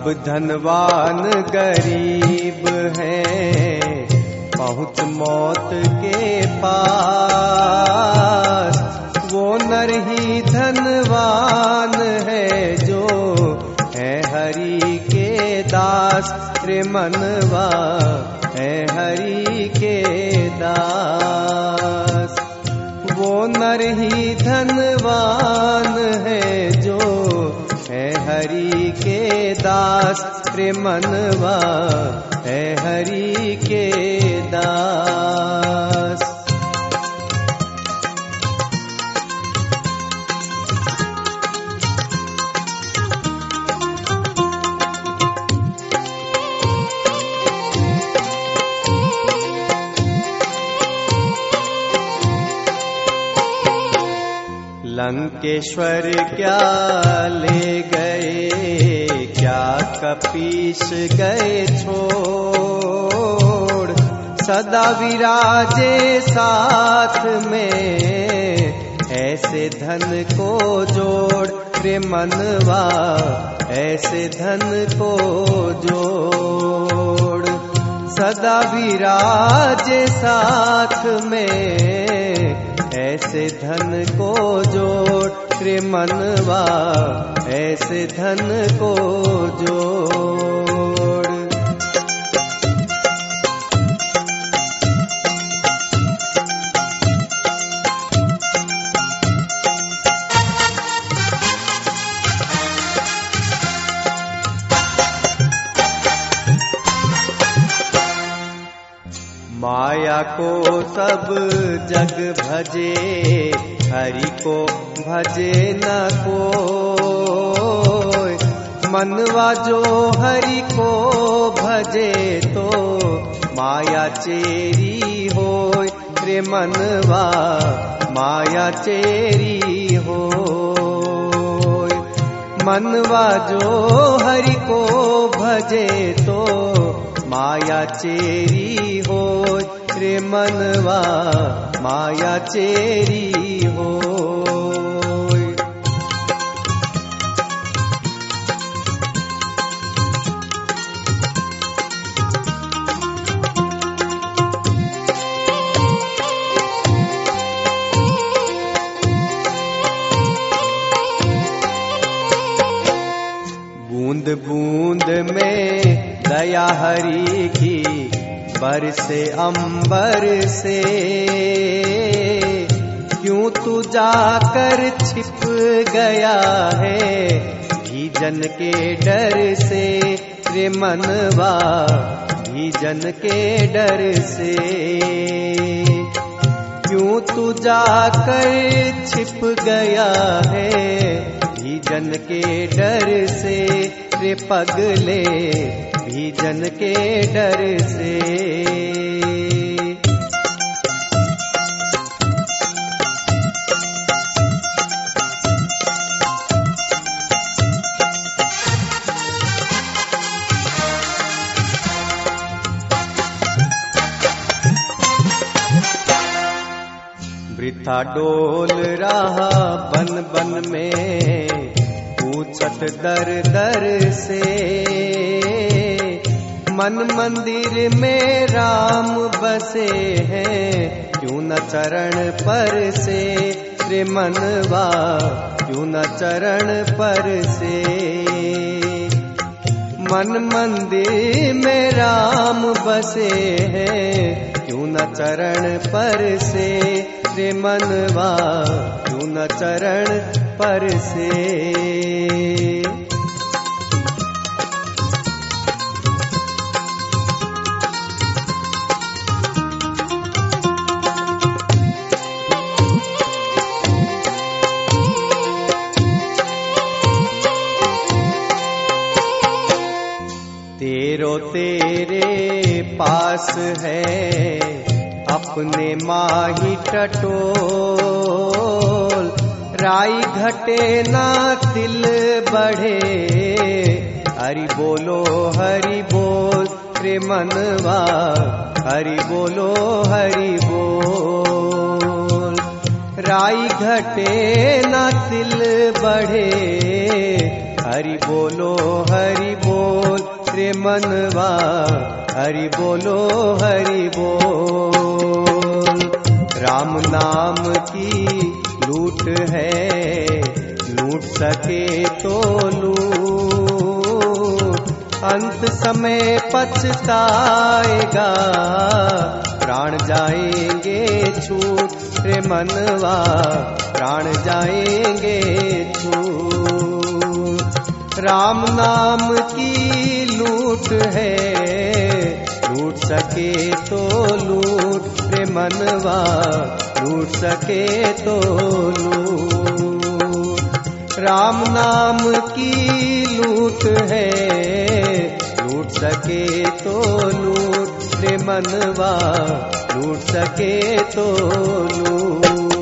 सब धनवान गरीब हैं पहुँच मौत के पास। वो नर ही धनवान है जो है हरि के दास। रे मनवा, है हरि के दास। वो नर ही धनवान है जो है हरि दास रे मनवा है हरि के दास। लंकेश्वर क्या ले गए? क्या कपीस गए छोड़, सदा विराजे साथ में। ऐसे धन को जोड़ रे मनवा, ऐसे धन को जोड़, सदा विराजे साथ में। ऐसे धन को जोड़ रे मनवा ऐसे धन को जोड़ को सब जग भजे, हरि को भजे न को मनवा जो हरि को भजे तो माया चेरी हो रे मनवा, माया चेरी हो मनवा जो हरि को भजे तो माया चेरी हो रे मनवा माया चेरी हो बूंद बूंद में दया हरी की बरसे अंबर से। क्यों तू जाकर छिप गया है भीजन के डर से? रे मनवा, भीजन के डर से। क्यों तू जाकर छिप गया है भीजन के डर से? रे पगले भीजन के डर से। वृथा डोल रहा बन बन में पूछत दर दर से। मन मंदिर में राम बसे हैं। क्यों न चरण पर से रे मनवा क्यों न चरण पर से। मन मंदिर में राम बसे हैं। क्यों न चरण पर से रे मनवा क्यों न चरण पर से। तेरो पास है, अपने माही टटोल। राई घटे ना तिल बढ़े, हरि बोलो, हरि बोल, रे मनवा, हरि बोलो, हरि बोल। राई घटे ना तिल बढ़े, हरि बोलो, हरि बोल मनवा, हरि बोलो, हरि बोल। राम नाम की लूट है, लूट सके तो लूट। अंत समय पछताएगा, प्राण जाएँगे छूट रे मनवा, प्राण जाएँगे छूट। राम नाम की लूट है। लूट सके तो लूट रे मनवा लूट सके तो लूट। राम नाम की लूट है। लूट सके तो लूट रे मनवा लूट सके तो लूट।